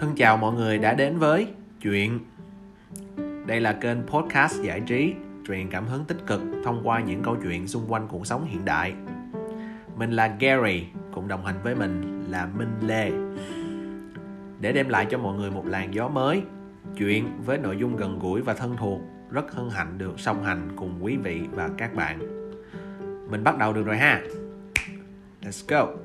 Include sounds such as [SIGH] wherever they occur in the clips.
Thân chào mọi người đã đến với Chuyện. Đây là kênh podcast giải trí Truyền cảm hứng tích cực thông qua những câu chuyện xung quanh cuộc sống hiện đại. Mình là Gary, cùng đồng hành với mình là Minh Lê. Để đem lại cho mọi người một làn gió mới Chuyện với nội dung gần gũi và thân thuộc Rất hân hạnh được song hành cùng quý vị và các bạn. Mình bắt đầu được rồi ha. Let's go.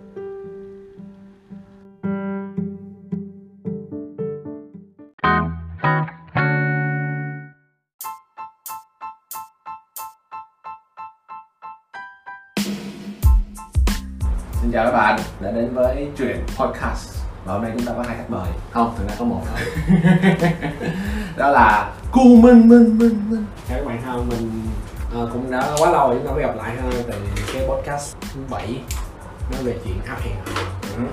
Đã đến với chuyện podcast. Và hôm nay chúng ta có hai khách mời. Không thực ra có một thôi. [LAUGHS] Đó là cu minh minh minh minh. Các bạn ha, mình ờ, cũng đã quá lâu rồi chúng ta mới gặp lại ha từ cái podcast thứ 7 nói về chuyện áp hẹn Ừ.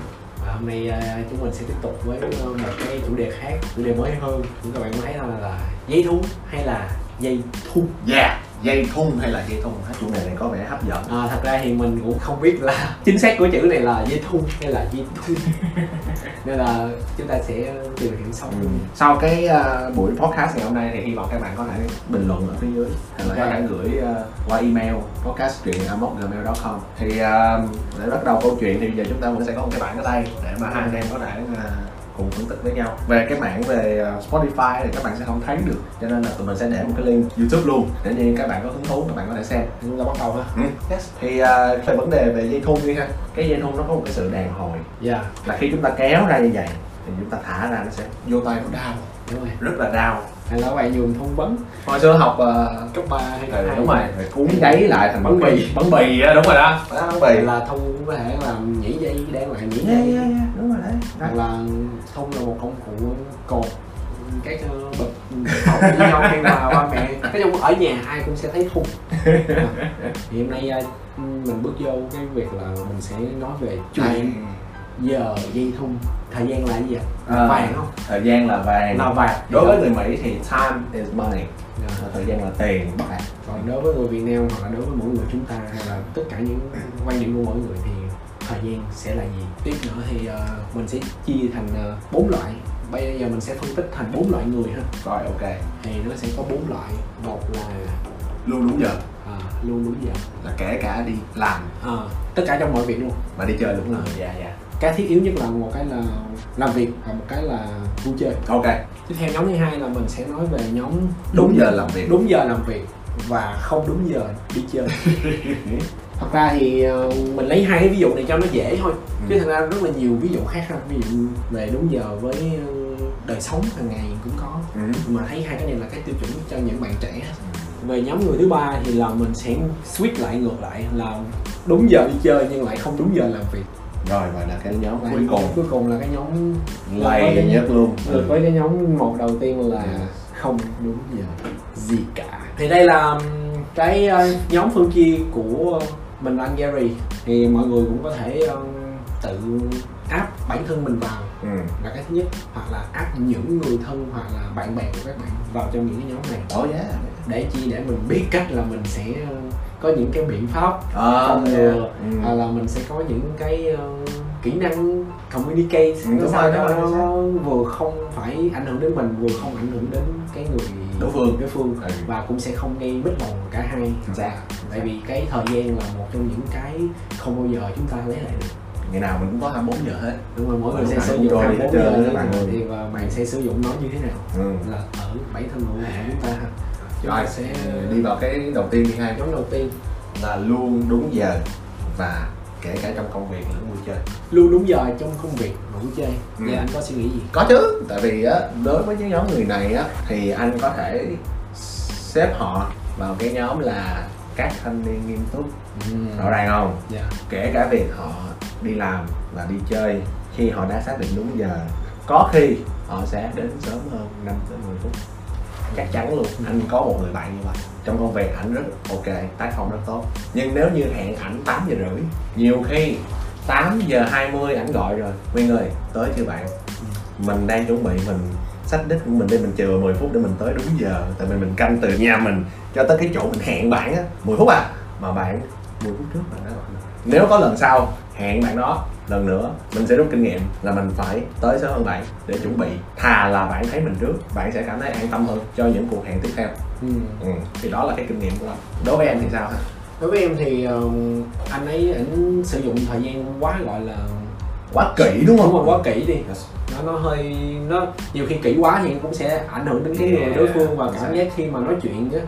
và hôm nay ờ, chúng mình sẽ tiếp tục với ờ, một cái chủ đề khác chủ đề mới hơn. Chúng các bạn có thấy là, là dây thun hay là dây thun yeah dây thun hay là dây thun? Hết chủ đề này có vẻ hấp dẫn. À, thật ra thì mình cũng không biết là [LAUGHS] chính xác của chữ này là dây thun hay là dây thun. [LAUGHS] Nên là chúng ta sẽ tìm hiểu sâu Ừ. sau cái uh, buổi podcast ngày hôm nay thì hy vọng các bạn có thể bình luận ở phía dưới hay là có thể gửi uh, qua email podcast chuyện gmail.com thì uh, để bắt đầu câu chuyện thì bây giờ chúng ta vẫn sẽ có một cái bảng ở đây để mà hai anh em có thể uh, cùng phân tích với nhau. Về cái mảng về uh, Spotify thì các bạn sẽ không thấy được cho nên là tụi mình sẽ để một cái link YouTube luôn để như các bạn có hứng thú các bạn có thể xem. Chúng ta bắt đầu ha ừ. yes. thì uh, về vấn đề về dây thun đi ha. Cái dây thun nó có một cái sự đàn hồi. Dạ. Là khi chúng ta kéo ra như vậy thì chúng ta thả ra nó sẽ vô tay nó đau đúng rồi. Rất là đau. Hay là bạn dùng thông vấn hồi xưa học uh, cấp ba hay cấp ừ, đúng rồi. Phải cuốn giấy lại thành Bắn bì. bắn bì á đúng rồi đó. Bắn bì. Là cũng có thể làm nhảy dây đan lại nhảy yeah, dây yeah, yeah, đấy. Hoặc là thông là một công cụ cột các ờ, bậc học với nhau hay là ba mẹ. Nói chung ở nhà ai cũng sẽ thấy thun. Thì hôm nay ờ, mình bước vô cái việc là mình sẽ nói về chuyện giờ dây thun. Thời gian là cái gì ạ? À. vàng không? thời gian là vàng. Là vàng. Đối với người mỹ thì time is money. Dạ. Và thời gian là tiền. Bạc còn đối với người Việt Nam hoặc là đối với mỗi người chúng ta hay là tất cả những quan điểm của mỗi người thì thời gian sẽ là gì? Tiếp nữa thì ờ, mình sẽ chia thành ờ, bốn loại. Bây giờ mình sẽ phân tích thành bốn loại người ha. Rồi ok. Thì nó sẽ có bốn loại. Một là luôn đúng giờ. À, luôn đúng giờ. Là kể cả đi làm. À, tất cả trong mọi việc luôn. Và đi chơi đúng giờ dạ dạ. cái thiết yếu nhất là một cái là làm việc và một cái là vui chơi. Ok. Tiếp theo nhóm thứ hai là mình sẽ nói về nhóm đúng giờ làm việc. Đúng giờ làm việc và không đúng giờ đi chơi [LAUGHS] thật ra thì ờ, mình lấy hai cái ví dụ này cho nó dễ thôi. Chứ thật ra rất là nhiều ví dụ khác ha. Ví dụ về đúng giờ với ờ, đời sống hàng ngày cũng có. Ừ. mà thấy hai cái này là cái tiêu chuẩn cho những bạn trẻ. Về nhóm người thứ ba thì là mình sẽ switch lại ngược lại là đúng giờ đi chơi nhưng lại không đúng giờ làm việc. Rồi và là cái nhóm cuối cùng. cuối cùng là cái nhóm lầy nhất luôn. Ngược với cái nhóm một đầu tiên là Ừ. không đúng giờ gì cả. Thì đây là cái uh, nhóm phân chia của mình và anh Gary thì mọi người cũng có thể um, tự áp bản thân mình vào ừ. là cái thứ nhất hoặc là áp những người thân hoặc là bạn bè của các bạn vào trong những cái nhóm này oh yeah để chi để mình biết cách là mình sẽ có những cái biện pháp Ờ, phòng yeah. ngừa Ừ. hoặc là mình sẽ có những cái uh, kỹ năng communicate Ừ, nó sao rồi, nó vừa không phải ảnh hưởng đến mình vừa không ảnh hưởng đến cái người Đối phương. đối phương Ừ. và cũng sẽ không gây mất lòng cả hai. Chính xác. tại vì cái thời gian là một trong những cái không bao giờ chúng ta lấy lại được. Ngày nào mình cũng có 24 giờ hết. Đúng rồi mỗi người sẽ sử dụng trôi đi 24 hết trơn giờ các bạn thì và bạn sẽ sử dụng nó như thế nào? Ừ. là ở bản thân của chúng ta ha. Chúng rồi ta sẽ đi vào cái đầu tiên đi hai nhóm đầu tiên. Là luôn đúng giờ và kể cả trong công việc lẫn vui chơi. Luôn đúng giờ trong công việc và vui chơi. Ừ. vậy anh có suy nghĩ gì? Có chứ tại vì á đối với cái nhóm người này á thì anh có thể xếp họ vào cái nhóm là các thanh niên nghiêm túc. Rõ ràng không? Dạ. Kể cả việc họ đi làm và đi chơi khi họ đã xác định đúng giờ có khi họ sẽ đến sớm hơn 5 tới 10 phút chắc chắn luôn. Anh có một người bạn như vậy. Trong công việc ảnh rất ok, tác phong rất tốt. Nhưng nếu như hẹn ảnh 8 giờ rưỡi, nhiều khi 8 giờ 20 ảnh gọi rồi. Nguyên ơi, tới chưa bạn? Mình đang chuẩn bị, mình sách đích của mình đi, mình chờ 10 phút để mình tới đúng giờ. Tại vì mình canh từ nhà mình cho tới cái chỗ mình hẹn bạn á 10 phút à. Mà bạn 10 phút trước bạn đã gọi nếu có lần sau hẹn bạn đó lần nữa. Mình sẽ rút kinh nghiệm là mình phải tới sớm hơn bạn để chuẩn bị. Thà là bạn thấy mình trước bạn sẽ cảm thấy an tâm hơn cho những cuộc hẹn tiếp theo. Ừ. ừ. thì đó là cái kinh nghiệm của anh. Đối với em thì sao hả đối với em thì ờ, anh ấy ảnh sử dụng thời gian quá gọi là quá kỹ đúng không? Đúng rồi quá kỹ đi. Yes. nó nó hơi nó nhiều khi kỹ quá thì cũng sẽ ảnh hưởng đến cái người Yeah, đối phương và cảm giác khi mà nói chuyện á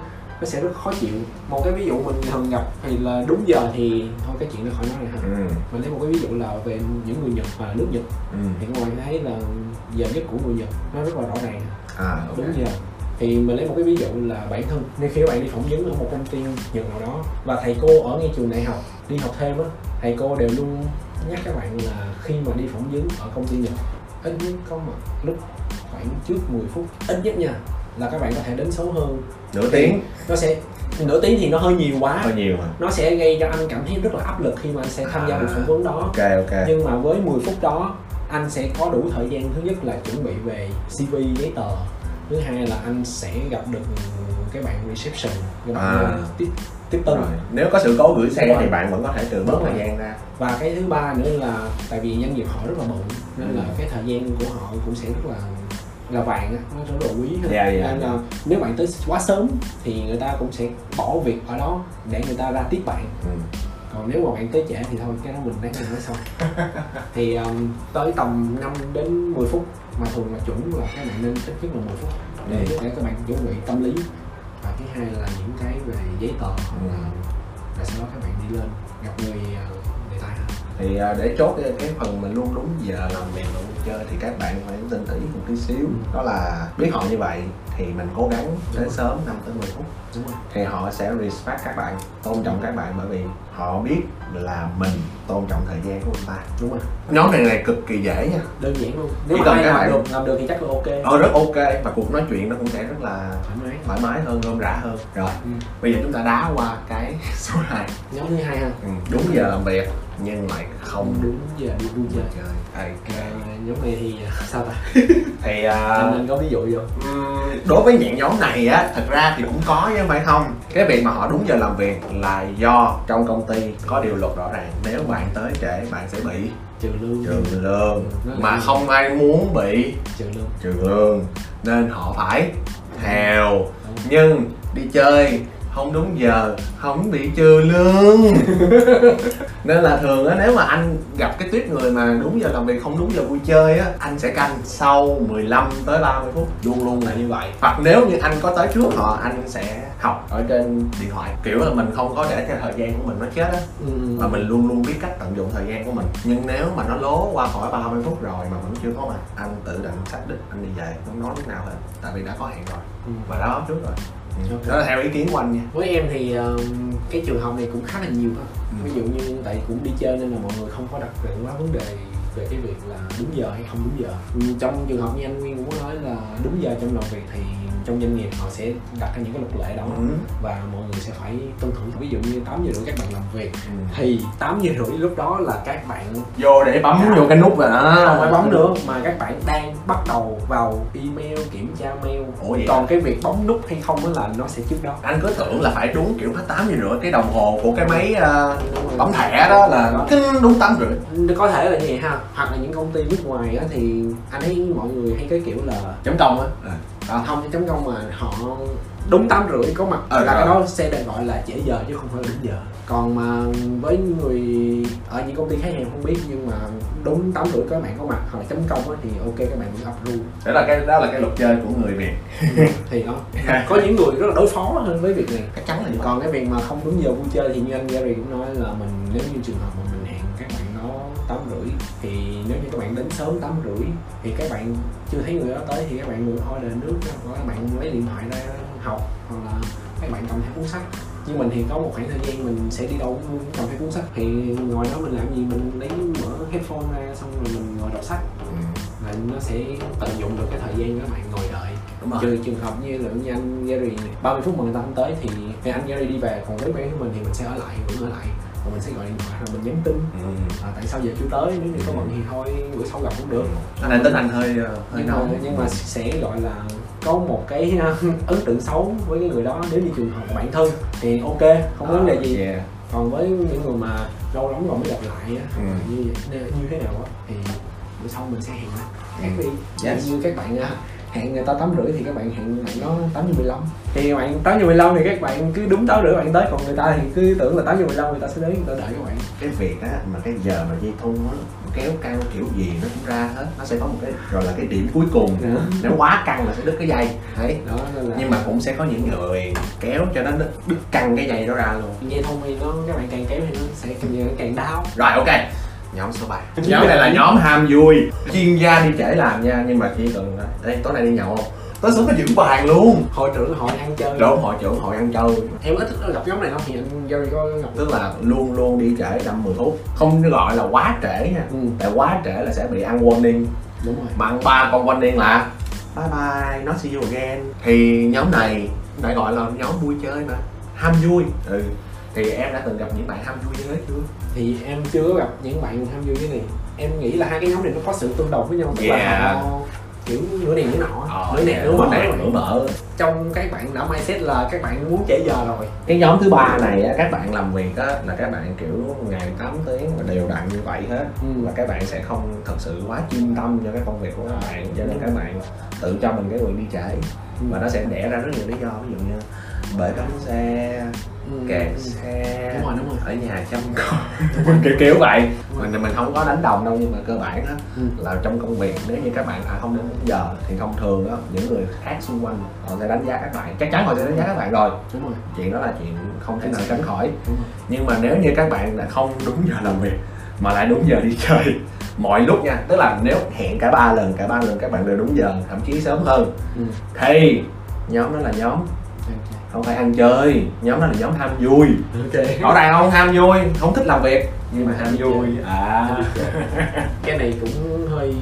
nó sẽ rất khó chịu. Một cái ví dụ mình thường gặp thì là đúng giờ thì thôi cái chuyện đó khỏi nói này ha. Ừ. mình lấy một cái ví dụ là về những người Nhật và nước Nhật. Ừ. thì ngoài thấy là giờ giấc của người Nhật nó rất là rõ ràng. À ok. Đúng giờ. Thì mình lấy một cái ví dụ là bản thân. Nên khi các bạn đi phỏng vấn ở một công ty Nhật nào đó và thầy cô ở ngay trường đại học đi học thêm á thầy cô đều luôn nhắc các bạn là khi mà đi phỏng vấn ở công ty Nhật ít nhất có mặt lúc khoảng trước 10 phút. Ít nhất nha là các bạn có thể đến sớm hơn. Nửa tiếng. Nó sẽ nửa tiếng thì nó hơi nhiều quá. Hơi nhiều mà nó sẽ gây cho anh cảm thấy rất là áp lực khi mà anh sẽ tham gia cuộc À. phỏng vấn đó. Ok ok. Nhưng mà với 10 phút đó anh sẽ có đủ thời gian thứ nhất là chuẩn bị về CV giấy tờ. Thứ hai là anh sẽ gặp được cái bạn reception cái bạn À. tiếp tiếp tân. Rồi nếu có sự cố gửi xe Đúng thì bạn vẫn có thể trừ bớt thời gian ra. Và cái thứ ba nữa là tại vì doanh nghiệp họ rất là bận nên là Ừ. cái thời gian của họ cũng sẽ rất là là vàng á, nó rất là quý ha. Dạ, dạ, nên dạ. là nếu bạn tới quá sớm thì người ta cũng sẽ bỏ việc ở đó để người ta ra tiếp bạn ừ. còn nếu mà bạn tới trễ thì thôi cái đó mình mình nói sau thì um, tới tầm 5 đến 10 phút mà thường là chuẩn là các bạn nên ít nhất là 10 phút để Ừ. để các bạn chuẩn bị tâm lý và thứ hai là những cái về giấy tờ hoặc Ừ. là và sau đó các bạn đi lên gặp người uh, người ta thì à, để chốt cái, cái phần mình luôn đúng giờ làm việc vui chơi thì các bạn phải tin tưởng một tí xíu. Đó là biết họ như vậy thì mình cố gắng đến sớm 5 tới 10 phút. Đúng không thì họ sẽ respect các bạn tôn trọng các bạn bởi vì họ biết là mình tôn trọng thời gian của người ta. Đúng rồi. Nhóm này này cực kỳ dễ nha. Đơn giản luôn. Nếu Chỉ mà cần các làm bạn- được làm được thì chắc là ok. Ờ rất ok. Và cuộc nói chuyện nó cũng sẽ rất là thoải mái. thoải mái hơn rôm rã hơn. Rồi ừ. bây giờ chúng ta đá qua cái [LAUGHS] số 2 nhóm thứ hai ha. Ừ, đúng giờ làm việc nhưng lại không đúng giờ đi vui chơi. chơi ok À, nhóm này thì sao ta? [LAUGHS] Thì anh à, nên có ví dụ vô Ừm, đối với nhãn nhóm này á thật ra thì cũng có chứ phải không? Cái việc mà họ đúng giờ làm việc là do trong công ty có điều luật rõ ràng. Nếu bạn tới trễ bạn sẽ bị. Trừ lương. Trừ lương. Mà không ai muốn bị. Trừ lương. Trừ lương. Nên họ phải theo. Đúng. nhưng đi chơi không đúng giờ không bị trừ lương. [LAUGHS] Nên là thường á nếu mà anh gặp cái tuyết người mà đúng giờ làm việc không đúng giờ vui chơi á anh sẽ canh sau 15 tới 30 phút. Luôn luôn là như vậy. Hoặc nếu như anh có tới trước họ anh sẽ học ở trên điện thoại. Kiểu là mình không có để cho thời gian của mình nó chết á ừ. và mình luôn luôn biết cách tận dụng thời gian của mình. Nhưng nếu mà nó lố qua khỏi 30 phút rồi mà vẫn chưa có mặt anh tự định sách đích anh đi về không nói lúc nào hết tại vì đã có hẹn rồi. Ừ. và đó trước rồi Ừ. Ok. đó là theo ý kiến của anh nha với em thì ờ, cái trường hợp này cũng khá là nhiều ha Ừ. ví dụ như tại cũng đi chơi nên là mọi người không có đặt nặng quá vấn đề về cái việc là đúng giờ hay không đúng giờ Ừ, trong trường hợp như anh Nguyên cũng có nói là đúng giờ trong làm việc thì trong doanh nghiệp họ sẽ đặt ra những cái luật lệ đó Ừ. và mọi người sẽ phải tuân thủ. Ví dụ như 8 giờ rưỡi các bạn làm việc Ừ. thì 8 giờ rưỡi lúc đó là các bạn vô để bấm vô cái nút rồi đó không phải bấm nữa mà các bạn đang bắt đầu vào email kiểm tra mail. Ủa vậy còn cái việc bấm nút hay không á là nó sẽ trước đó. Anh cứ tưởng là phải đúng kiểu hết tám giờ rưỡi cái đồng hồ của cái máy ờ, bấm thẻ đó là đúng tám rưỡi. Có thể là như vậy ha. Hoặc là những công ty nước ngoài á thì anh thấy mọi người hay cái kiểu là chấm công á. À, không cái chấm công mà họ đúng tám rưỡi có mặt. Ờ, là cái rồi. đó sẽ được gọi là trễ giờ chứ không phải là đúng giờ. Còn mà với người ở những công ty khác em không biết nhưng mà đúng tám rưỡi các bạn có mặt hoặc là chấm công thì ok các bạn vẫn approve đó là cái đó là cái luật chơi của người việt. [LAUGHS] Thì đó. [LAUGHS] Có những người rất là đối phó hơn với việc này chắc chắn là vậy. Còn cái việc mà không đúng giờ vui chơi thì như anh Gary cũng nói là mình nếu như trường hợp mà mình hẹn các bạn tám rưỡi thì nếu như các bạn đến sớm tám rưỡi thì các bạn chưa thấy người đó tới thì các bạn ngồi order nước hoặc các bạn lấy điện thoại ra học hoặc là các bạn cầm theo cuốn sách. Nhưng mình thì có một khoảng thời gian mình sẽ đi đâu cũng cầm theo cuốn sách. Thì ngồi đó mình làm gì? Mình lấy mở headphone ra xong rồi mình ngồi đọc sách. Ừ. là nó sẽ tận dụng được cái thời gian các bạn ngồi đợi. Trừ trường hợp như là như anh Gary này 30 phút mà người ta không tới thì, thì anh Gary đi về còn với bản thân mình thì mình sẽ ở lại vẫn ở lại và mình sẽ gọi điện thoại hoặc mình nhắn tin ừ. à, tại sao giờ chưa tới nếu như có bận thì thôi bữa sau gặp cũng được anh này tính anh hơi ờ, hơi nhưng mà, nhưng mà sẽ gọi là có một cái [LAUGHS] ấn tượng xấu với cái người đó nếu như trường hợp bản thân thì ok không có vấn đề gì yeah. còn với những người mà lâu lắm rồi mới gặp lại á Ừ. như như thế nào á thì bữa sau mình sẽ hẹn á khác Ừ. đi Yes. như các bạn à, hẹn người ta tám rưỡi thì các bạn hẹn bạn nó tám giờ mười lăm. Thì bạn tám giờ mười lăm thì các bạn cứ đúng tám rưỡi bạn tới còn người ta thì cứ tưởng là tám giờ mười lăm người ta sẽ đến người ta đợi các bạn. Cái việc á mà cái giờ mà dây thun á kéo cao kiểu gì nó cũng ra hết nó sẽ có một cái gọi là cái điểm cuối cùng. Ừ. nếu quá căng là sẽ đứt cái dây. Đấy. Đó nên là nhưng mà cũng sẽ có những người kéo cho nó đứt, đứt căng cái dây đó ra luôn. Dây thông thì nó các bạn càng kéo thì nó sẽ càng càng đau. Rồi ok nhóm số 3 nhóm này là nhóm ham vui. Chuyên gia đi trễ làm nha nhưng mà chỉ cần đây tối nay đi nhậu không? Tới sớm nó dựng bàn luôn. Hội trưởng hội ăn chơi. Trộn hội trưởng hội ăn chơi. Em ít gặp nhóm này lắm thì anh Gary có gặp. Tức là luôn luôn đi trễ năm 10 phút. Không gọi là quá trễ nha. Ừ, tại quá trễ là sẽ bị ăn warning đúng rồi. Mà ăn ba con warning là? Bye bye not see you again. Thì nhóm này lại gọi là nhóm vui chơi mà. Ham vui. Ừ. Thì em đã từng gặp những bạn ham vui như thế chưa thì em chưa có gặp những bạn tham vui cái này. Em nghĩ là hai cái nhóm này nó có sự tương đồng với nhau tức Yeah. là họ kiểu nửa này nửa nọ nửa nẹt nửa nửa mỡ nẹt nửa mỡ trong các bạn đã mindset là các bạn muốn trễ giờ rồi. Cái nhóm thứ ba này á, các bạn làm việc á, là các bạn kiểu ngày 8 tiếng mà đều đặn như vậy hết. Ừ. và các bạn sẽ không thật sự quá chuyên tâm cho cái công việc của các bạn cho nên các bạn tự cho mình cái quyền đi trễ. Và nó sẽ đẻ ra rất nhiều lý do. Ví dụ như bể bánh xe Ừ. kẹt xe. đúng rồi đúng rồi. Ở nhà chăm [LAUGHS] con. Kiểu kiểu vậy. Mình mình không có đánh đồng đâu nhưng mà cơ bản á Ừ. là trong công việc nếu như các bạn à, không đến đúng giờ thì thông thường á những người khác xung quanh họ sẽ đánh giá các bạn. Chắc chắn họ sẽ đánh giá các bạn rồi. Đúng rồi. Chuyện đó là chuyện không thể nào tránh khỏi. Nhưng mà nếu như các bạn đã không đúng giờ làm việc mà lại đúng giờ đi chơi mọi lúc nha tức là nếu hẹn cả ba lần cả ba lần các bạn đều đúng giờ thậm chí sớm hơn ừ. thì nhóm đó là nhóm không phải ăn chơi nhóm đó là nhóm ham vui. Ok. Rõ ràng không? Ham vui không thích làm việc. Nhưng mà ham vui. À. [LAUGHS] Cái này cũng hơi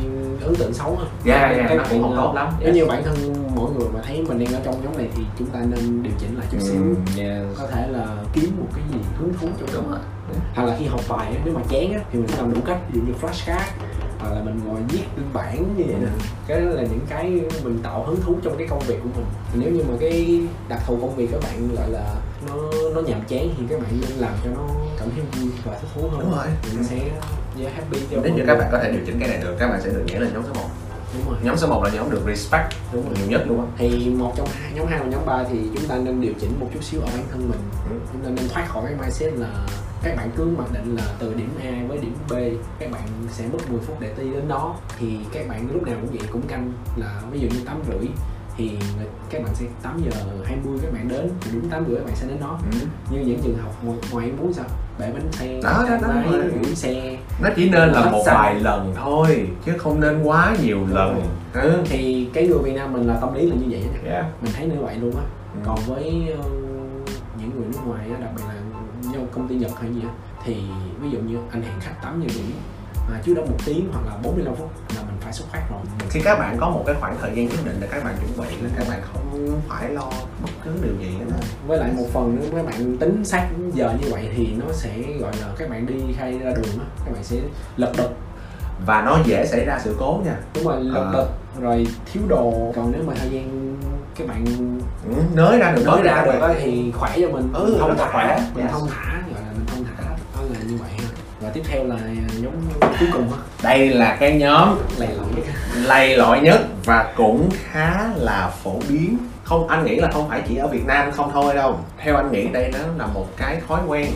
ấn tượng xấu ha. Dạ dạ nó cũng không tốt lắm. nếu như bản thân mỗi người mà thấy mình đang ở trong nhóm này thì chúng ta nên điều chỉnh lại chút xíu. Ừ, yes. có thể là kiếm một cái gì hứng thú trong đúng đó hoặc là khi học bài á, nếu mà chán á, thì mình sẽ làm đủ cách. Ví dụ như flashcard hoặc là mình ngồi viết biên bản như vậy nè cái đó là những cái mình tạo hứng thú trong cái công việc của mình. Nếu như mà cái đặc thù công việc các bạn gọi là nó nó nhàm chán thì các bạn nên làm cho nó cảm thấy vui và thích thú hơn. Đúng rồi. nó sẽ yeah, happy cho nếu như các bạn có thể điều chỉnh cái này được các bạn sẽ được nhảy lên nhóm số 1 đúng rồi. Nhóm số 1 là nhóm được respect đúng rồi nhiều nhất luôn á. Thì một trong hai nhóm hai và nhóm 3 thì chúng ta nên điều chỉnh một chút xíu ở bản thân mình. Ừ. chúng ta nên thoát khỏi cái mindset là các bạn cứ mặc định là từ điểm A với điểm B các bạn sẽ mất 10 phút để đi đến đó. Thì các bạn lúc nào cũng vậy cũng canh là ví dụ như tám rưỡi thì các bạn sẽ 8 giờ 20 các bạn đến thì đúng 8 rưỡi các bạn sẽ đến đó. Ừ. như những trường học ngoài, em muốn sao bể bánh xe Đó, đó, đó, đúng gửi xe nó chỉ nên là một vài lần thôi chứ không nên quá nhiều lần ừ. thì cái người Việt Nam mình là tâm lý là như vậy nha yeah. mình thấy như vậy luôn á Ừ. còn với ờ, những người nước ngoài á, đặc biệt là như công ty Nhật hay gì á thì ví dụ như anh hẹn khách 8 giờ rưỡi mà trước đó một tiếng hoặc là 45 phút là mình phải xuất phát rồi. Khi các bạn có một cái khoảng thời gian nhất định để các bạn chuẩn bị là các bạn không phải lo bất cứ điều gì hết với lại một phần nữa các bạn tính sát giờ như vậy thì nó sẽ gọi là các bạn đi khai ra đường á các bạn sẽ lật đật. Và nó dễ xảy ra sự cố nha. Đúng rồi lật À. đật rồi thiếu đồ. Còn nếu mà thời gian các bạn ừ, nới ra được bớt ra được thì khỏe cho mình. Ừ, thông thả khỏe. mình Yes. thông thả và tiếp theo là nhóm cuối cùng đây là cái nhóm lầy lội lầy lội nhất và cũng khá là phổ biến. Không anh nghĩ là không phải chỉ ở Việt Nam không thôi đâu. Theo anh nghĩ đây nó là một cái thói quen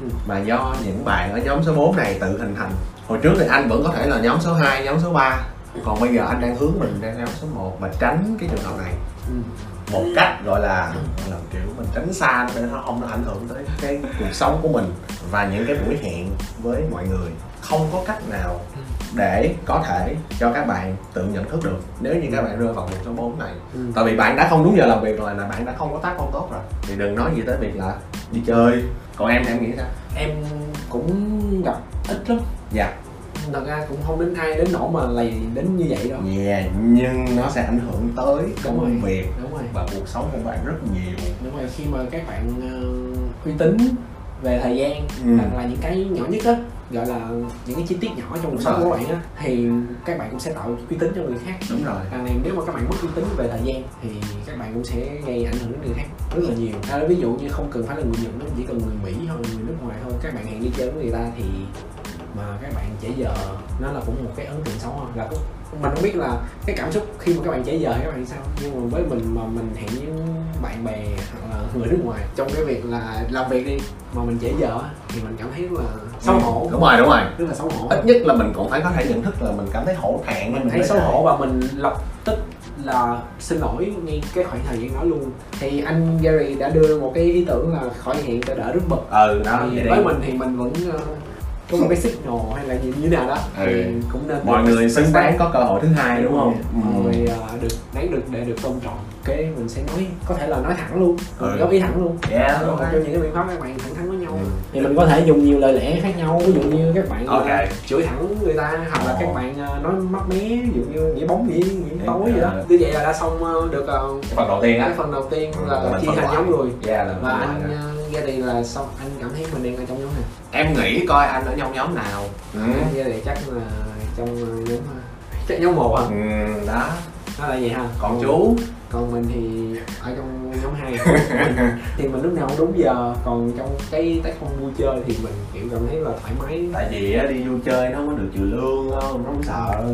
Ừ. mà do những bạn ở nhóm số 4 này tự hình thành. Hồi trước thì anh vẫn có thể là nhóm số 2, nhóm số 3 còn bây giờ anh đang hướng mình ra nhóm số 1 và tránh cái trường hợp này. Ừ. một cách gọi là là kiểu mình tránh xa để nó không nó ảnh hưởng tới cái cuộc sống của mình và những cái buổi hẹn với mọi người. Không có cách nào để có thể cho các bạn tự nhận thức được nếu như các bạn rơi vào một số 4 này. Ừ. tại vì bạn đã không đúng giờ làm việc rồi là bạn đã không có tác phong tốt rồi. Thì đừng nói gì tới việc là đi chơi. Còn em em nghĩ sao? Em cũng gặp ít lắm. Dạ thật ra cũng không đến ai đến nỗi mà lầy đến như vậy đâu yeah, nhưng nó sẽ ảnh hưởng tới Đúng công rồi. việc đúng rồi và cuộc sống của bạn rất nhiều đúng rồi khi mà các bạn ờ, uy tín về thời gian Ừ. hoặc là những cái nhỏ nhất á gọi là những cái chi tiết nhỏ trong cuộc sống của bạn á thì các bạn cũng sẽ tạo uy tín cho người khác đúng rồi Càng này nếu mà các bạn mất uy tín về thời gian thì các bạn cũng sẽ gây ảnh hưởng đến người khác rất là nhiều. À, ví dụ như không cần phải là người Nhật nó chỉ cần người Mỹ hoặc là người nước ngoài thôi. Các bạn hẹn đi chơi với người ta thì mà các bạn trễ giờ nó là cũng một cái ấn tượng xấu thôi. là cũng mình không biết là cái cảm xúc khi mà các bạn trễ giờ các bạn sao? Nhưng mà với mình mà mình hẹn với bạn bè hoặc là người nước ngoài trong cái việc là làm việc đi mà mình trễ giờ thì mình cảm thấy là xấu hổ. Đúng rồi đúng rồi. Rất là xấu hổ. Ít nhất là mình cũng phải có thể nhận thức là mình cảm thấy hổ thẹn mình nên thấy xấu hổ và mình lập tức là xin lỗi ngay cái khoảng thời gian đó luôn. Thì anh Gary đã đưa một cái ý tưởng là khỏi hẹn cho đỡ rất bực ừ đó thì với mình thì mình vẫn ờ, có một cái signal hay là gì như thế nào đó Ừ. thì cũng nên mọi người xứng đáng có cơ hội thứ hai đúng không mọi ừ. người ờ, được đáng được để được tôn trọng cái mình sẽ nói có thể là nói thẳng luôn Ừ. góp ý thẳng luôn yeah đó là đúng rồi. trong những cái biện pháp các bạn thẳng thắn với nhau Ừ. thì mình có thể dùng nhiều lời lẽ khác nhau ví dụ như các bạn Ok. ờ, chửi thẳng người ta hoặc là các bạn ờ, nói mắc mé ví dụ như nghĩa bóng nghĩa nghĩa Dạ, tối gì đó dạ. như vậy là đã xong ờ, được ờ, cái phần đầu tiên á phần đầu tiên là chia thành nhóm người yeah là và anh đó. ờ, Gary là xong anh cảm thấy mình đang ở trong nhóm nào em nghĩ coi anh ở trong nhóm nào. Ừ. anh Gary chắc là trong ờ, nhóm ờ, chắc nhóm một hả? Ừ đó nó là vậy ha? Còn chú? còn mình thì ở trong nhóm hai. [LAUGHS] Thì mình lúc nào cũng đúng giờ còn trong cái tác phong vui chơi thì mình kiểu cảm thấy là thoải mái. Tại vì á, đi vui chơi nó không có được trừ lương đâu nó không sợ.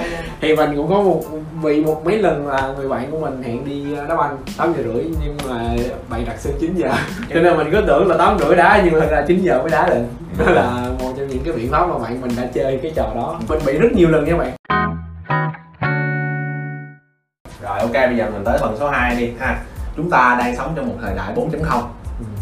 [LAUGHS] Thì mình cũng có một vì một mấy lần là người bạn của mình hẹn đi đá banh tám giờ rưỡi nhưng mà bạn đặt sân 9 giờ. Cho nên mình cứ tưởng là tám rưỡi đá nhưng mà ra 9 giờ mới đá được. Đó là một trong những cái biện pháp mà bạn mình đã chơi cái trò đó. Mình bị rất nhiều lần nha bạn rồi ok bây giờ mình tới phần số 2 đi ha. Chúng ta đang sống trong một thời đại 4.0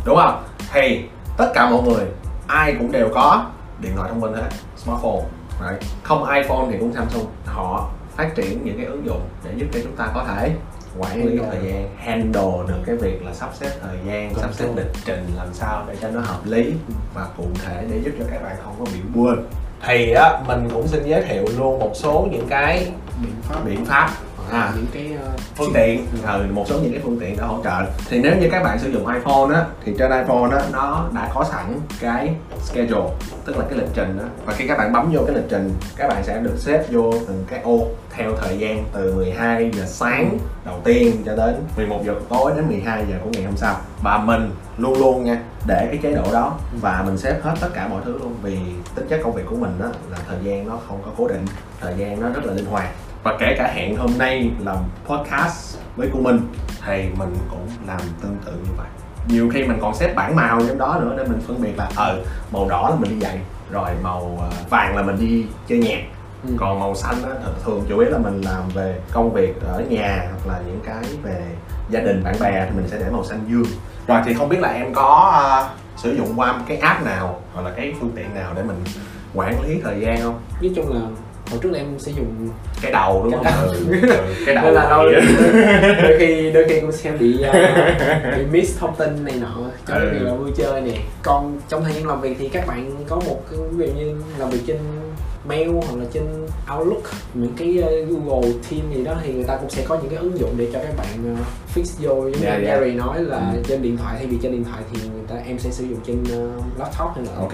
đúng không? Thì tất cả mọi người ai cũng đều có điện thoại thông minh hết smartphone right? không iphone thì cũng samsung. Họ phát triển những cái ứng dụng để giúp cho chúng ta có thể quản lý thời gian handle được cái việc là sắp xếp thời gian sắp xếp lịch trình làm sao để cho nó hợp lý và cụ thể để giúp cho các bạn không có bị quên. Thì á mình cũng xin giới thiệu luôn một số những cái biện pháp. biện pháp à, những cái ờ, phương tiện ừ, một số những cái phương tiện để hỗ trợ. Thì nếu như các bạn sử dụng iPhone á thì trên iPhone á nó đã có sẵn cái schedule tức là cái lịch trình á. Và khi các bạn bấm vô cái lịch trình các bạn sẽ được xếp vô từng cái ô theo thời gian từ 12 giờ sáng đầu tiên cho đến 11 giờ tối đến 12 giờ của ngày hôm sau. Và mình luôn luôn nha để cái chế độ đó và mình xếp hết tất cả mọi thứ luôn vì tính chất công việc của mình á là thời gian nó không có cố định thời gian nó rất là linh hoạt và kể cả hẹn hôm nay làm podcast với cô Minh thì mình cũng làm tương tự như vậy. Nhiều khi mình còn xếp bảng màu trong đó nữa để mình phân biệt là ờ màu đỏ là mình đi giày rồi màu ờ, vàng là mình đi chơi nhạc. Ừ. còn màu xanh á th- thường chủ yếu là mình làm về công việc ở nhà hoặc là những cái về gia đình bạn bè thì mình sẽ để màu xanh dương. Rồi thì không biết là em có ờ, sử dụng qua cái app nào hoặc là cái phương tiện nào để mình quản lý thời gian không? Nói chung là hồi trước là em sử dụng cái đầu đúng không Cái đầu. ừ, ừ, cái đầu nên là đôi, đôi khi đôi khi cũng sẽ bị uh, bị miss thông tin này nọ cái Ừ. việc là vui chơi nè còn trong thời gian làm việc thì các bạn có một cái ví dụ như làm việc trên mail hoặc là trên outlook những cái uh, google team gì đó thì người ta cũng sẽ có những cái ứng dụng để cho các bạn uh, fix vô giống như Dạ, anh dạ. Gary nói là Ừ. trên điện thoại thay vì trên điện thoại thì người ta em sẽ sử dụng trên uh, laptop hay là ok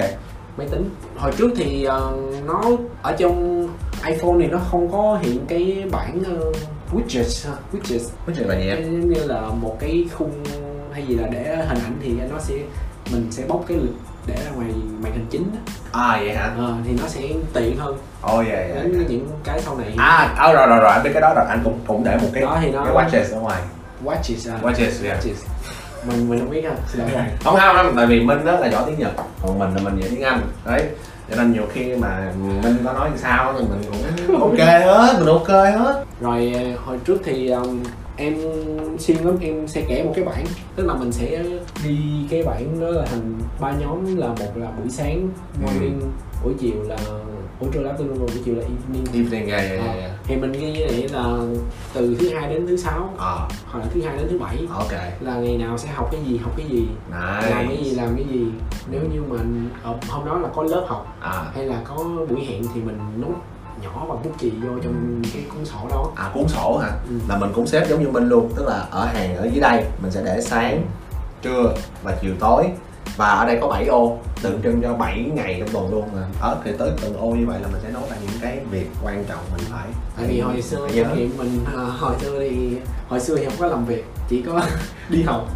máy tính. Hồi trước thì ờ, nó ở trong iPhone thì nó không có hiện cái bảng ờ, widgets widgets. Chuyện là gì em? Như là một cái khung hay gì là để hình ảnh thì nó sẽ mình sẽ bóc cái lịch để ra ngoài màn hình chính á. à vậy hả? Ờ, thì nó sẽ tiện hơn. Ồ dạ dạ đến những cái sau này à à rồi rồi rồi anh biết cái đó rồi anh cũng cũng để một cái đó thì nó cái watches ở ngoài. Watches à, watches yeah. watches mình mình không biết ha xin lỗi. Không không không tại vì minh đó là giỏi tiếng nhật còn mình là mình dạy tiếng anh đấy. Cho nên nhiều khi mà minh có nói sao thì mình cũng [LAUGHS] ok hết mình ok hết. Rồi ờ, hồi trước thì um, em xuyên lắm em sẽ kể một cái bảng. Tức là mình sẽ đi cái bảng đó là thành ba nhóm là một là buổi sáng morning buổi chiều là buổi trưa là afternoon và buổi chiều là evening. Evening yeah yeah yeah, Ờ, yeah. thì mình ghi như vậy là từ thứ hai đến thứ sáu. Ờ. Hoặc là thứ hai đến thứ bảy. Ok. Là ngày nào sẽ học cái gì học cái gì? Làm cái gì nice làm cái gì? Nếu như mà ờ, hôm đó là có lớp học à. hay là có buổi hẹn thì mình nốt nhỏ bằng bút chì vô trong cái cuốn sổ đó. À cuốn sổ hả? Ừ. là mình cũng xếp giống như minh luôn tức là ở hàng ở dưới đây mình sẽ để sáng trưa và chiều tối và ở đây có 7 ô tượng trưng cho 7 ngày trong tuần luôn mà. Ở thì tới từng ô như vậy là mình sẽ nói là những cái việc quan trọng mình phải tại vì hồi xưa kinh nghiệm mình à, hồi xưa thì hồi xưa thì không có làm việc chỉ có [LAUGHS] đi học.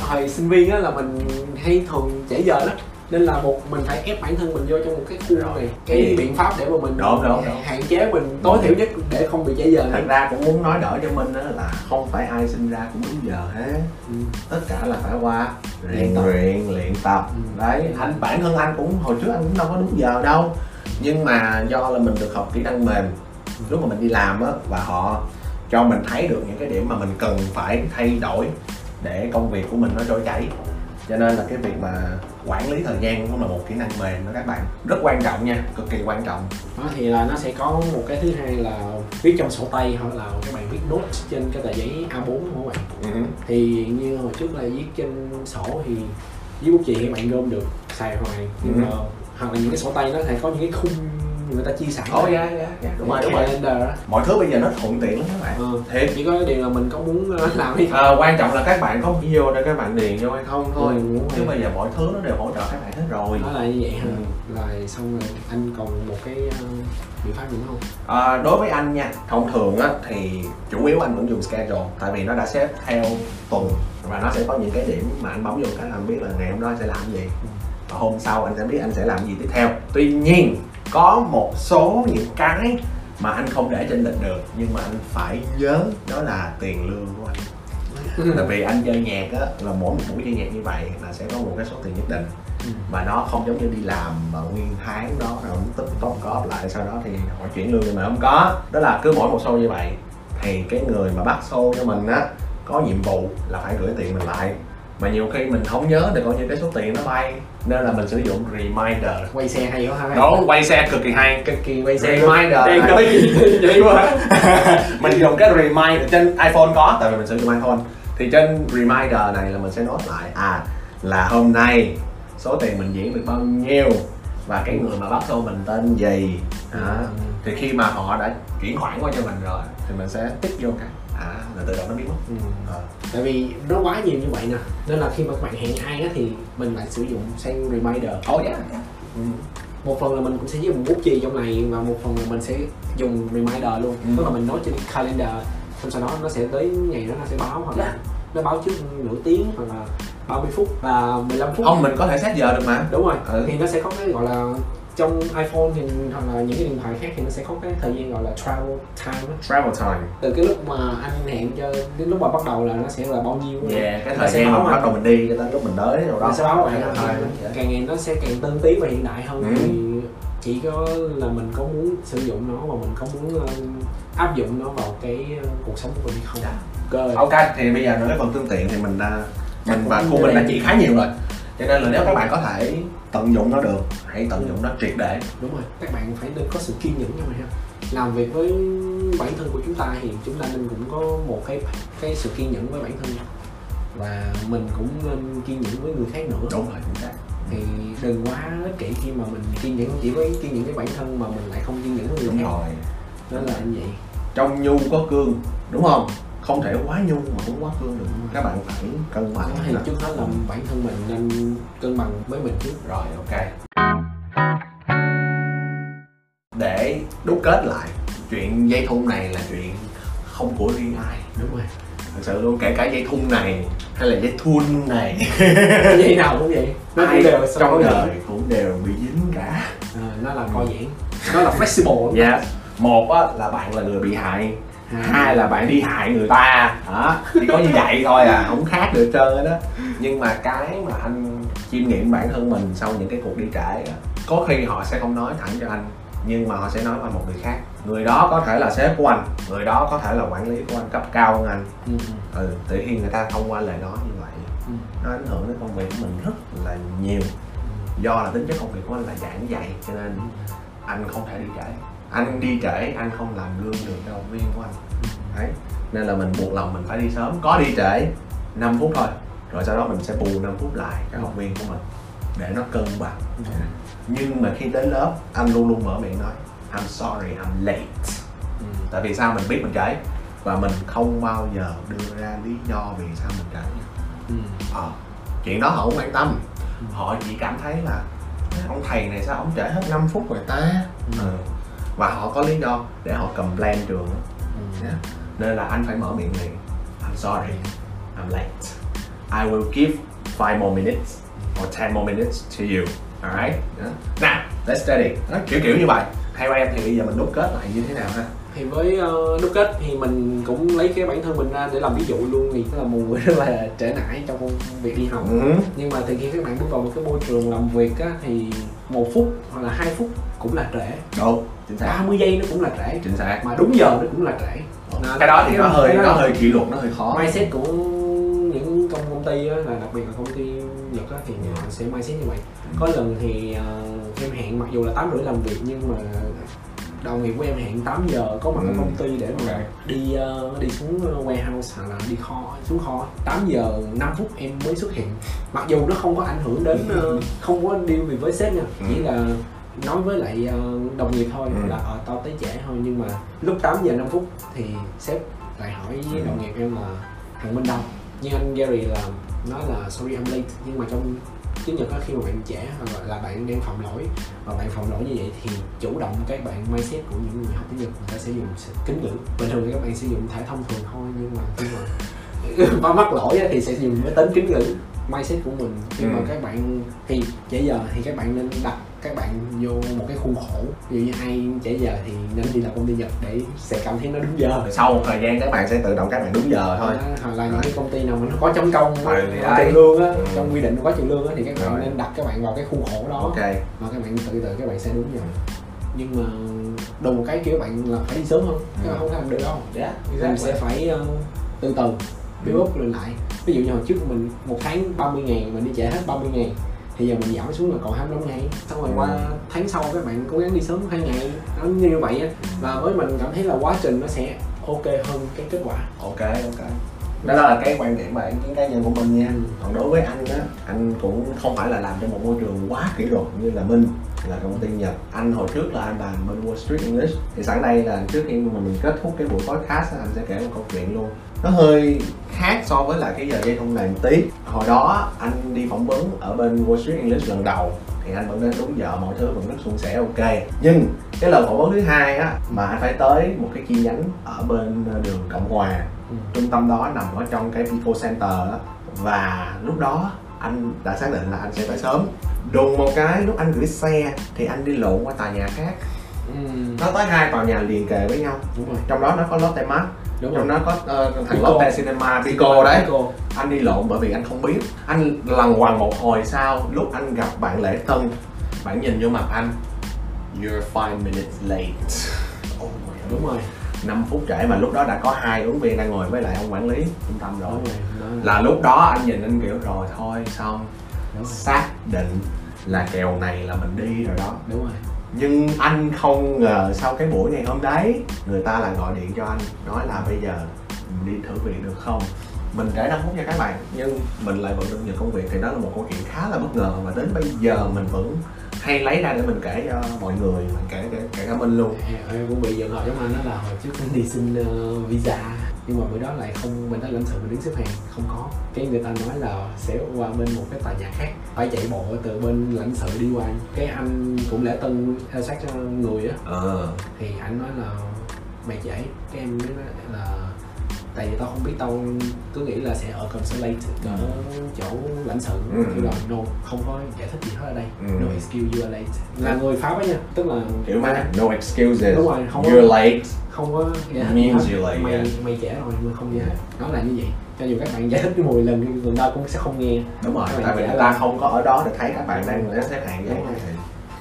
Hồi sinh viên á là mình hay thường trễ giờ lắm nên là một mình phải ép bản thân mình vô trong một cái khuôn này cái Gì? biện pháp để mà mình Đúng, đúng, đúng. hạn chế mình tối thiểu nhất để không bị trễ giờ. Thật ra cũng muốn nói đỡ cho minh đó là không phải ai sinh ra cũng đúng giờ hết. Ừ. tất cả là phải qua rèn Luyện luyện luyện tập. Ừ. đấy anh bản thân anh cũng hồi trước anh cũng đâu có đúng giờ đâu. Nhưng mà do là mình được học kỹ năng mềm. Lúc mà mình đi làm á và họ cho mình thấy được những cái điểm mà mình cần phải thay đổi để công việc của mình nó trôi chảy. Cho nên là cái việc mà quản lý thời gian cũng là một kỹ năng mềm đó các bạn rất quan trọng nha cực kỳ quan trọng đó thì là nó sẽ có một cái thứ hai là viết trong sổ tay hoặc là các bạn viết notes trên cái tờ giấy A4 của các bạn Ừ. thì như hồi trước là viết trên sổ thì viết bút chì các bạn gom được xài hoài nhưng Ừ. mà hoặc là những cái sổ tay nó sẽ có những cái khung người ta chia sẵn. Ồ dạ dạ dạ. Đúng rồi đúng rồi. á mọi thứ bây giờ nó thuận tiện lắm các bạn. Ờ, thiệt. Chỉ có điều là mình có muốn ờ, làm hay không à, quan trọng là các bạn có vô để các bạn điền vô hay không thôi. Ừ, đúng chứ bây giờ mọi thứ nó đều hỗ trợ các bạn hết rồi. Nó là như vậy. Ha Ừ. rồi xong rồi anh còn một cái ờ, biện pháp gì nữa không? À, đối với anh nha thông thường á thì chủ yếu anh vẫn dùng schedule tại vì nó đã xếp theo tuần và nó sẽ có những cái điểm mà anh bấm vô cái là anh biết là ngày hôm đó anh sẽ làm gì. Và hôm sau anh sẽ biết anh sẽ làm gì tiếp theo. Tuy nhiên có một số những cái mà anh không để trên lịch được nhưng mà anh phải nhớ đó là tiền lương của anh. Tại vì anh chơi nhạc á là mỗi một buổi chơi nhạc như vậy là sẽ có một cái số tiền nhất định. Ừ. mà nó không giống như đi làm mà nguyên tháng đó rồi ông tích top góp lại sau đó thì họ chuyển lương cho mình không có. Đó là cứ mỗi một show như vậy thì cái người mà bắt show cho mình á có nhiệm vụ là phải gửi tiền mình lại mà nhiều khi mình không nhớ thì coi như cái số tiền nó bay nên là mình sử dụng reminder. Quay xe hay quá ha. Đó quay xe cực kỳ hay. Cực kỳ quay xe Reminder. Nói gì [LAUGHS] vậy quá. [LAUGHS] Mình dùng cái reminder trên iPhone có tại vì mình sử dụng iPhone. Thì trên reminder này là mình sẽ note lại à là hôm nay số tiền mình diễn được bao nhiêu và cái người mà bắt show mình tên gì. Ừ. thì khi mà họ đã chuyển khoản qua cho mình rồi thì mình sẽ tích vô cái à là tự động nó biến mất Ừ. Ờ. tại vì nó quá nhiều như vậy nè nên là khi mà các bạn hẹn ai á thì mình lại sử dụng sang reminder oh yeah, yeah. Ừ. một phần là mình cũng sẽ dùng bút chì trong này và một phần là mình sẽ dùng reminder luôn Ừ. tức là mình nói trên calendar xong sau đó nó sẽ tới ngày đó nó sẽ báo hoặc là Yeah. nó báo trước nửa tiếng hoặc là 30 phút và 15 phút ông mình có thể set giờ được mà đúng rồi Ừ. thì nó sẽ có cái gọi là trong iPhone thì hoặc là những cái điện thoại khác thì nó sẽ có cái thời gian gọi là travel time travel time. Từ cái lúc mà anh hẹn cho đến lúc mà bắt đầu là nó sẽ là bao nhiêu yeah cái thời gian mà bắt đầu mình đi cho tới lúc mình tới rồi đó nó sẽ báo bạn càng, ngày nó sẽ càng tân tiến và hiện đại hơn. Ừ. thì chỉ có là mình có muốn sử dụng nó và mình có muốn ờ, áp dụng nó vào cái ờ, cuộc sống của mình hay không. Dạ. cơ ok thì bây giờ nói phần tương tiện thì mình đã mình và cô mình đã chỉ khá nhiều rồi cho nên là nếu các bạn có thể tận dụng nó được hãy tận dụng nó triệt để. Đúng rồi các bạn phải nên có sự kiên nhẫn cho mình ha. Làm việc với bản thân của chúng ta thì chúng ta nên cũng có một cái cái sự kiên nhẫn với bản thân. Và mình cũng nên kiên nhẫn với người khác nữa. Đúng rồi chính xác. Thì đừng quá ích kỷ khi mà mình kiên nhẫn chỉ với kiên nhẫn với bản thân mà mình lại không kiên nhẫn với người đúng khác. rồi. Nên là như vậy. Trong nhu có cương đúng không không thể quá nhu mà cũng quá cương được. Các bạn phải cân bằng. Thì nó. trước hết là bản thân mình nên cân bằng với mình trước. Rồi ok. Để đúc kết lại chuyện dây thun này là chuyện không của riêng ai. Đúng rồi. Thật sự luôn kể cả dây thun này hay là dây thun này. [LAUGHS] Dây nào cũng vậy. Nó ai cũng đều trong đời cũng đều bị dính cả. À, nó là co giãn nó là flexible dạ. Một á, là bạn là người bị hại hai là bạn đi hại người ta. Đó chỉ có như vậy thôi à không khác được trơn hết đó. Nhưng mà cái mà anh chiêm nghiệm bản thân mình sau những cái cuộc đi trễ có khi họ sẽ không nói thẳng cho anh nhưng mà họ sẽ nói với một người khác. Người đó có thể là sếp của anh người đó có thể là quản lý của anh cấp cao hơn anh. Ừ. ừ thì khi người ta thông qua lời nói như vậy Ừ. nó ảnh hưởng đến công việc của mình rất là nhiều. Do là tính chất công việc của anh là giảng dạy cho nên anh không thể đi trễ anh đi trễ anh không làm lương được cho học viên của anh. Đấy. Nên là mình buộc lòng mình phải đi sớm. Có đi trễ 5 phút thôi. Rồi sau đó mình sẽ bù 5 phút lại cho học viên của mình để nó cân bằng. Nhưng mà khi đến lớp anh luôn luôn mở miệng nói I'm sorry I'm late. Ừ. tại vì sao mình biết mình trễ? Và mình không bao giờ đưa ra lý do vì sao mình trễ. Ừ. ờ, chuyện đó họ không quan tâm. Họ chỉ cảm thấy là ông thầy này sao ông trễ hết 5 phút rồi ta? Ừ. và họ có lý do để họ complain trường. Ừ. Yeah. nên là anh phải mở miệng liền. I'm sorry. I'm late. I will give five more minutes or ten more minutes to you. Alright? Yeah. now let's study. Đó, kiểu kiểu như vậy. Theo em thì bây giờ mình đúc kết lại như thế nào ha? Thì với uh, đúc kết thì mình cũng lấy cái bản thân mình ra để làm ví dụ luôn. Thì tức là một người rất là trễ nải trong việc đi học. Ừ. nhưng mà từ khi các bạn bước vào một cái môi trường làm việc á thì một phút hoặc là hai phút cũng là trễ. Đúng chính xác 30 giây nó cũng là trễ. Chính xác mà đúng giờ nó cũng là trễ. Nên cái đó thì nó hơi nó hơi kỷ luật nó hơi khó. mindset của những công công ty á, là đặc biệt là công ty Nhật á, thì họ sẽ mindset như vậy. Có lần thì uh, em hẹn mặc dù là tám rưỡi làm việc nhưng mà đồng nghiệp của em hẹn 8 giờ có mặt ở Ừ. công ty để mà Ok. đi ờ, đi xuống warehouse hoặc là đi kho xuống kho. 8 giờ 5 phút em mới xuất hiện. Mặc dù nó không có ảnh hưởng đến ờ, không có deal gì với sếp nha. Chỉ Ừ. là nói với lại ờ, đồng nghiệp thôi Ừ. là ờ tao tới trễ thôi nhưng mà lúc 8 giờ 5 phút thì sếp lại hỏi với Ừ. đồng nghiệp em là thằng Minh đâu nhưng anh Gary là nói là sorry I'm late nhưng mà trong tiếng Nhật á khi mà bạn trễ hoặc là, bạn đang phạm lỗi và bạn phạm lỗi như vậy thì chủ động các bạn mindset của những người học tiếng Nhật người ta sẽ dùng kính ngữ bình thường thì các bạn sử dụng thể thông thường thôi nhưng mà khi mà [LAUGHS] ba mắc lỗi thì sẽ dùng cái tính kính ngữ mindset của mình khi mà Ừ. các bạn thì trễ giờ thì các bạn nên đặt các bạn vô một cái khuôn khổ ví dụ như ai trễ giờ thì nên đi làm công ty Nhật để sẽ cảm thấy nó đúng giờ. Sau một thời gian các bạn sẽ tự động các bạn đúng giờ thôi. Đó, hoặc là những cái công ty nào mà nó có chấm công Ừ, có tiền lương á Ừ. trong quy định có tiền lương á thì các bạn Rồi. nên đặt các bạn vào cái khuôn khổ đó. Ok. Mà các bạn tự tự các bạn sẽ đúng giờ. Nhưng mà đùng một cái kiểu bạn là phải đi sớm hơn các bạn Ừ. không làm được đâu. Yeah mình sẽ phải ờ, từ từ build up lên lại. Ví dụ như hồi trước mình một tháng 30 ngàn mình đi trễ hết 30 ngàn thì giờ mình giảm xuống là còn 25 ngày xong rồi Ừ. qua tháng sau các bạn cố gắng đi sớm hai ngày nó như vậy á và với mình cảm thấy là quá trình nó sẽ ok hơn cái kết quả. Ok ok. Đó là cái quan điểm và ý kiến cá nhân của mình nha. Ừ. còn đối với anh á anh cũng không phải là làm trong một môi trường quá kỷ luật như là minh là công ty nhật. Anh hồi trước là anh làm bên wall street english. Thì sẵn đây là trước khi mà mình kết thúc cái buổi podcast á, anh sẽ kể một câu chuyện luôn. Nó hơi khác so với lại cái giờ dây thông này một tí. Hồi đó anh đi phỏng vấn ở bên wall street english lần đầu. Thì anh vẫn đến đúng giờ mọi thứ vẫn rất suôn sẻ ok. Nhưng cái lần phỏng vấn thứ hai á mà anh phải tới một cái chi nhánh ở bên đường cộng hòa. Ừ. trung tâm đó nằm ở trong cái Pico Center đó và lúc đó anh đã xác định là anh sẽ tới sớm đùng một cái lúc anh gửi xe thì anh đi lộn qua tòa nhà khác. Ừ. nó tới hai tòa nhà liền kề với nhau. Đúng rồi. Trong đó nó có Lotte Mart đúng trong rồi. đó có ờ, thằng Pico. Lotte Cinema Pico đấy. Pico. anh đi lộn bởi vì anh không biết. Anh lằn quằn một hồi sau lúc anh gặp bạn lễ tân bạn nhìn vô mặt anh you're five minutes late. Oh my God. đúng rồi. 5 phút trễ mà lúc đó đã có hai ứng viên đang ngồi với lại ông quản lý trung tâm rồi. Là lúc đó anh nhìn anh kiểu rồi thôi xong đúng rồi xác định là kèo này là mình đi rồi đó. Đúng rồi. Nhưng anh không ngờ sau cái buổi ngày hôm đấy người ta lại gọi điện cho anh nói là bây giờ mình đi thử việc được không? Mình trễ 5 phút nha các bạn nhưng mình lại vẫn được nhận công việc thì đó là một câu chuyện khá là bất ngờ và đến bây giờ mình vẫn hay lấy ra để mình kể cho mọi người mình kể kể, kể cả mình luôn. Em cũng bị giận hỏi giống anh đó là hồi trước anh đi xin ờ, visa nhưng mà bữa đó lại không bên đó lãnh sự mình đứng xếp hàng không có. Cái người ta nói là sẽ qua bên một cái tòa nhà khác phải chạy bộ từ bên lãnh sự đi qua. Cái anh cũng lễ tân theo sát cho người á. Ờ. Thì anh nói là mày trễ cái em mới nói là tại vì tao không biết tao cứ nghĩ là sẽ ở consulate ở chỗ lãnh sự. Ừ. kiểu là no không có giải thích gì hết ở đây. Ừ. no excuse you are late. Là người pháp á nha. Tức là kiểu mà no excuses. Đúng rồi, không có- you're late. không có giải thích Means gì hết. you late, mày yeah. mày trẻ rồi nhưng mà không giải thích nó là như vậy. Cho dù các bạn giải thích 10 lần thì người ta cũng sẽ không nghe. Đúng rồi tại vì người ta không có ở đó để thấy các bạn đang xếp hàng vậy.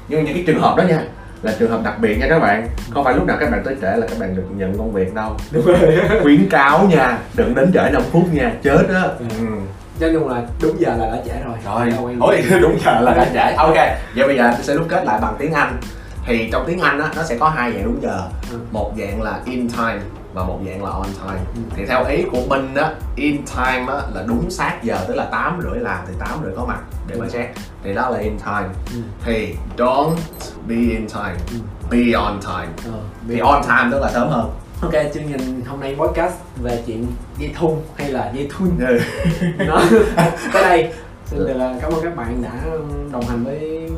nhưng những cái trường hợp đó nha là trường hợp đặc biệt nha các bạn. Không phải lúc nào các bạn tới trễ là các bạn được nhận công việc đâu. [LAUGHS] Đúng rồi. Khuyến cáo nha đừng đến trễ 5 phút nha chết á. Ừ. ừ. cho nên là đúng giờ là đã trễ rồi. Rồi. Đâu ôi [LAUGHS] đúng giờ là đã trễ. Ok vậy bây giờ tôi sẽ đúc kết lại bằng tiếng anh. Thì trong tiếng anh á nó sẽ có hai dạng đúng giờ. Ừ. một dạng là in time và một dạng là on time thì theo ý của mình á in time á là đúng sát giờ tức là tám rưỡi làm thì tám rưỡi có mặt để mà Ừ. check thì đó là in time Ừ. thì don't be in time Ừ. be on time Ờ, thì biết. on time tức là sớm hơn ok chương trình hôm nay podcast về chuyện dây thun hay là dây thun Ừ. [LAUGHS] nó [LAUGHS] tới đây Xin được là cảm ơn các bạn đã đồng hành với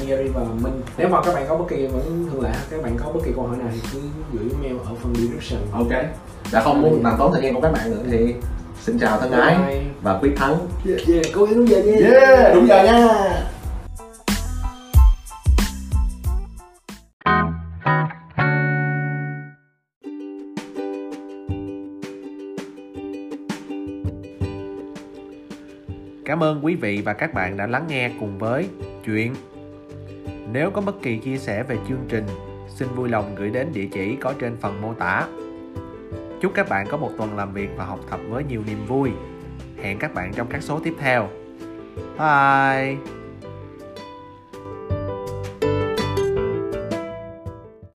anh Gary và Minh. Nếu mà các bạn có bất kỳ vẫn thường lệ các bạn có bất kỳ câu hỏi nào thì cứ gửi email ở phần description. Ok. Đã không muốn làm tốn thời gian của các bạn nữa thì xin chào thân ái và quyết thắng. Yeah, yeah, cố gắng đúng giờ nha. Yeah đúng giờ nha. Cảm ơn quý vị và các bạn đã lắng nghe cùng với chuyện. Nếu có bất kỳ chia sẻ về chương trình, xin vui lòng gửi đến địa chỉ có trên phần mô tả. Chúc các bạn có một tuần làm việc và học tập với nhiều niềm vui. Hẹn các bạn trong các số tiếp theo. Bye!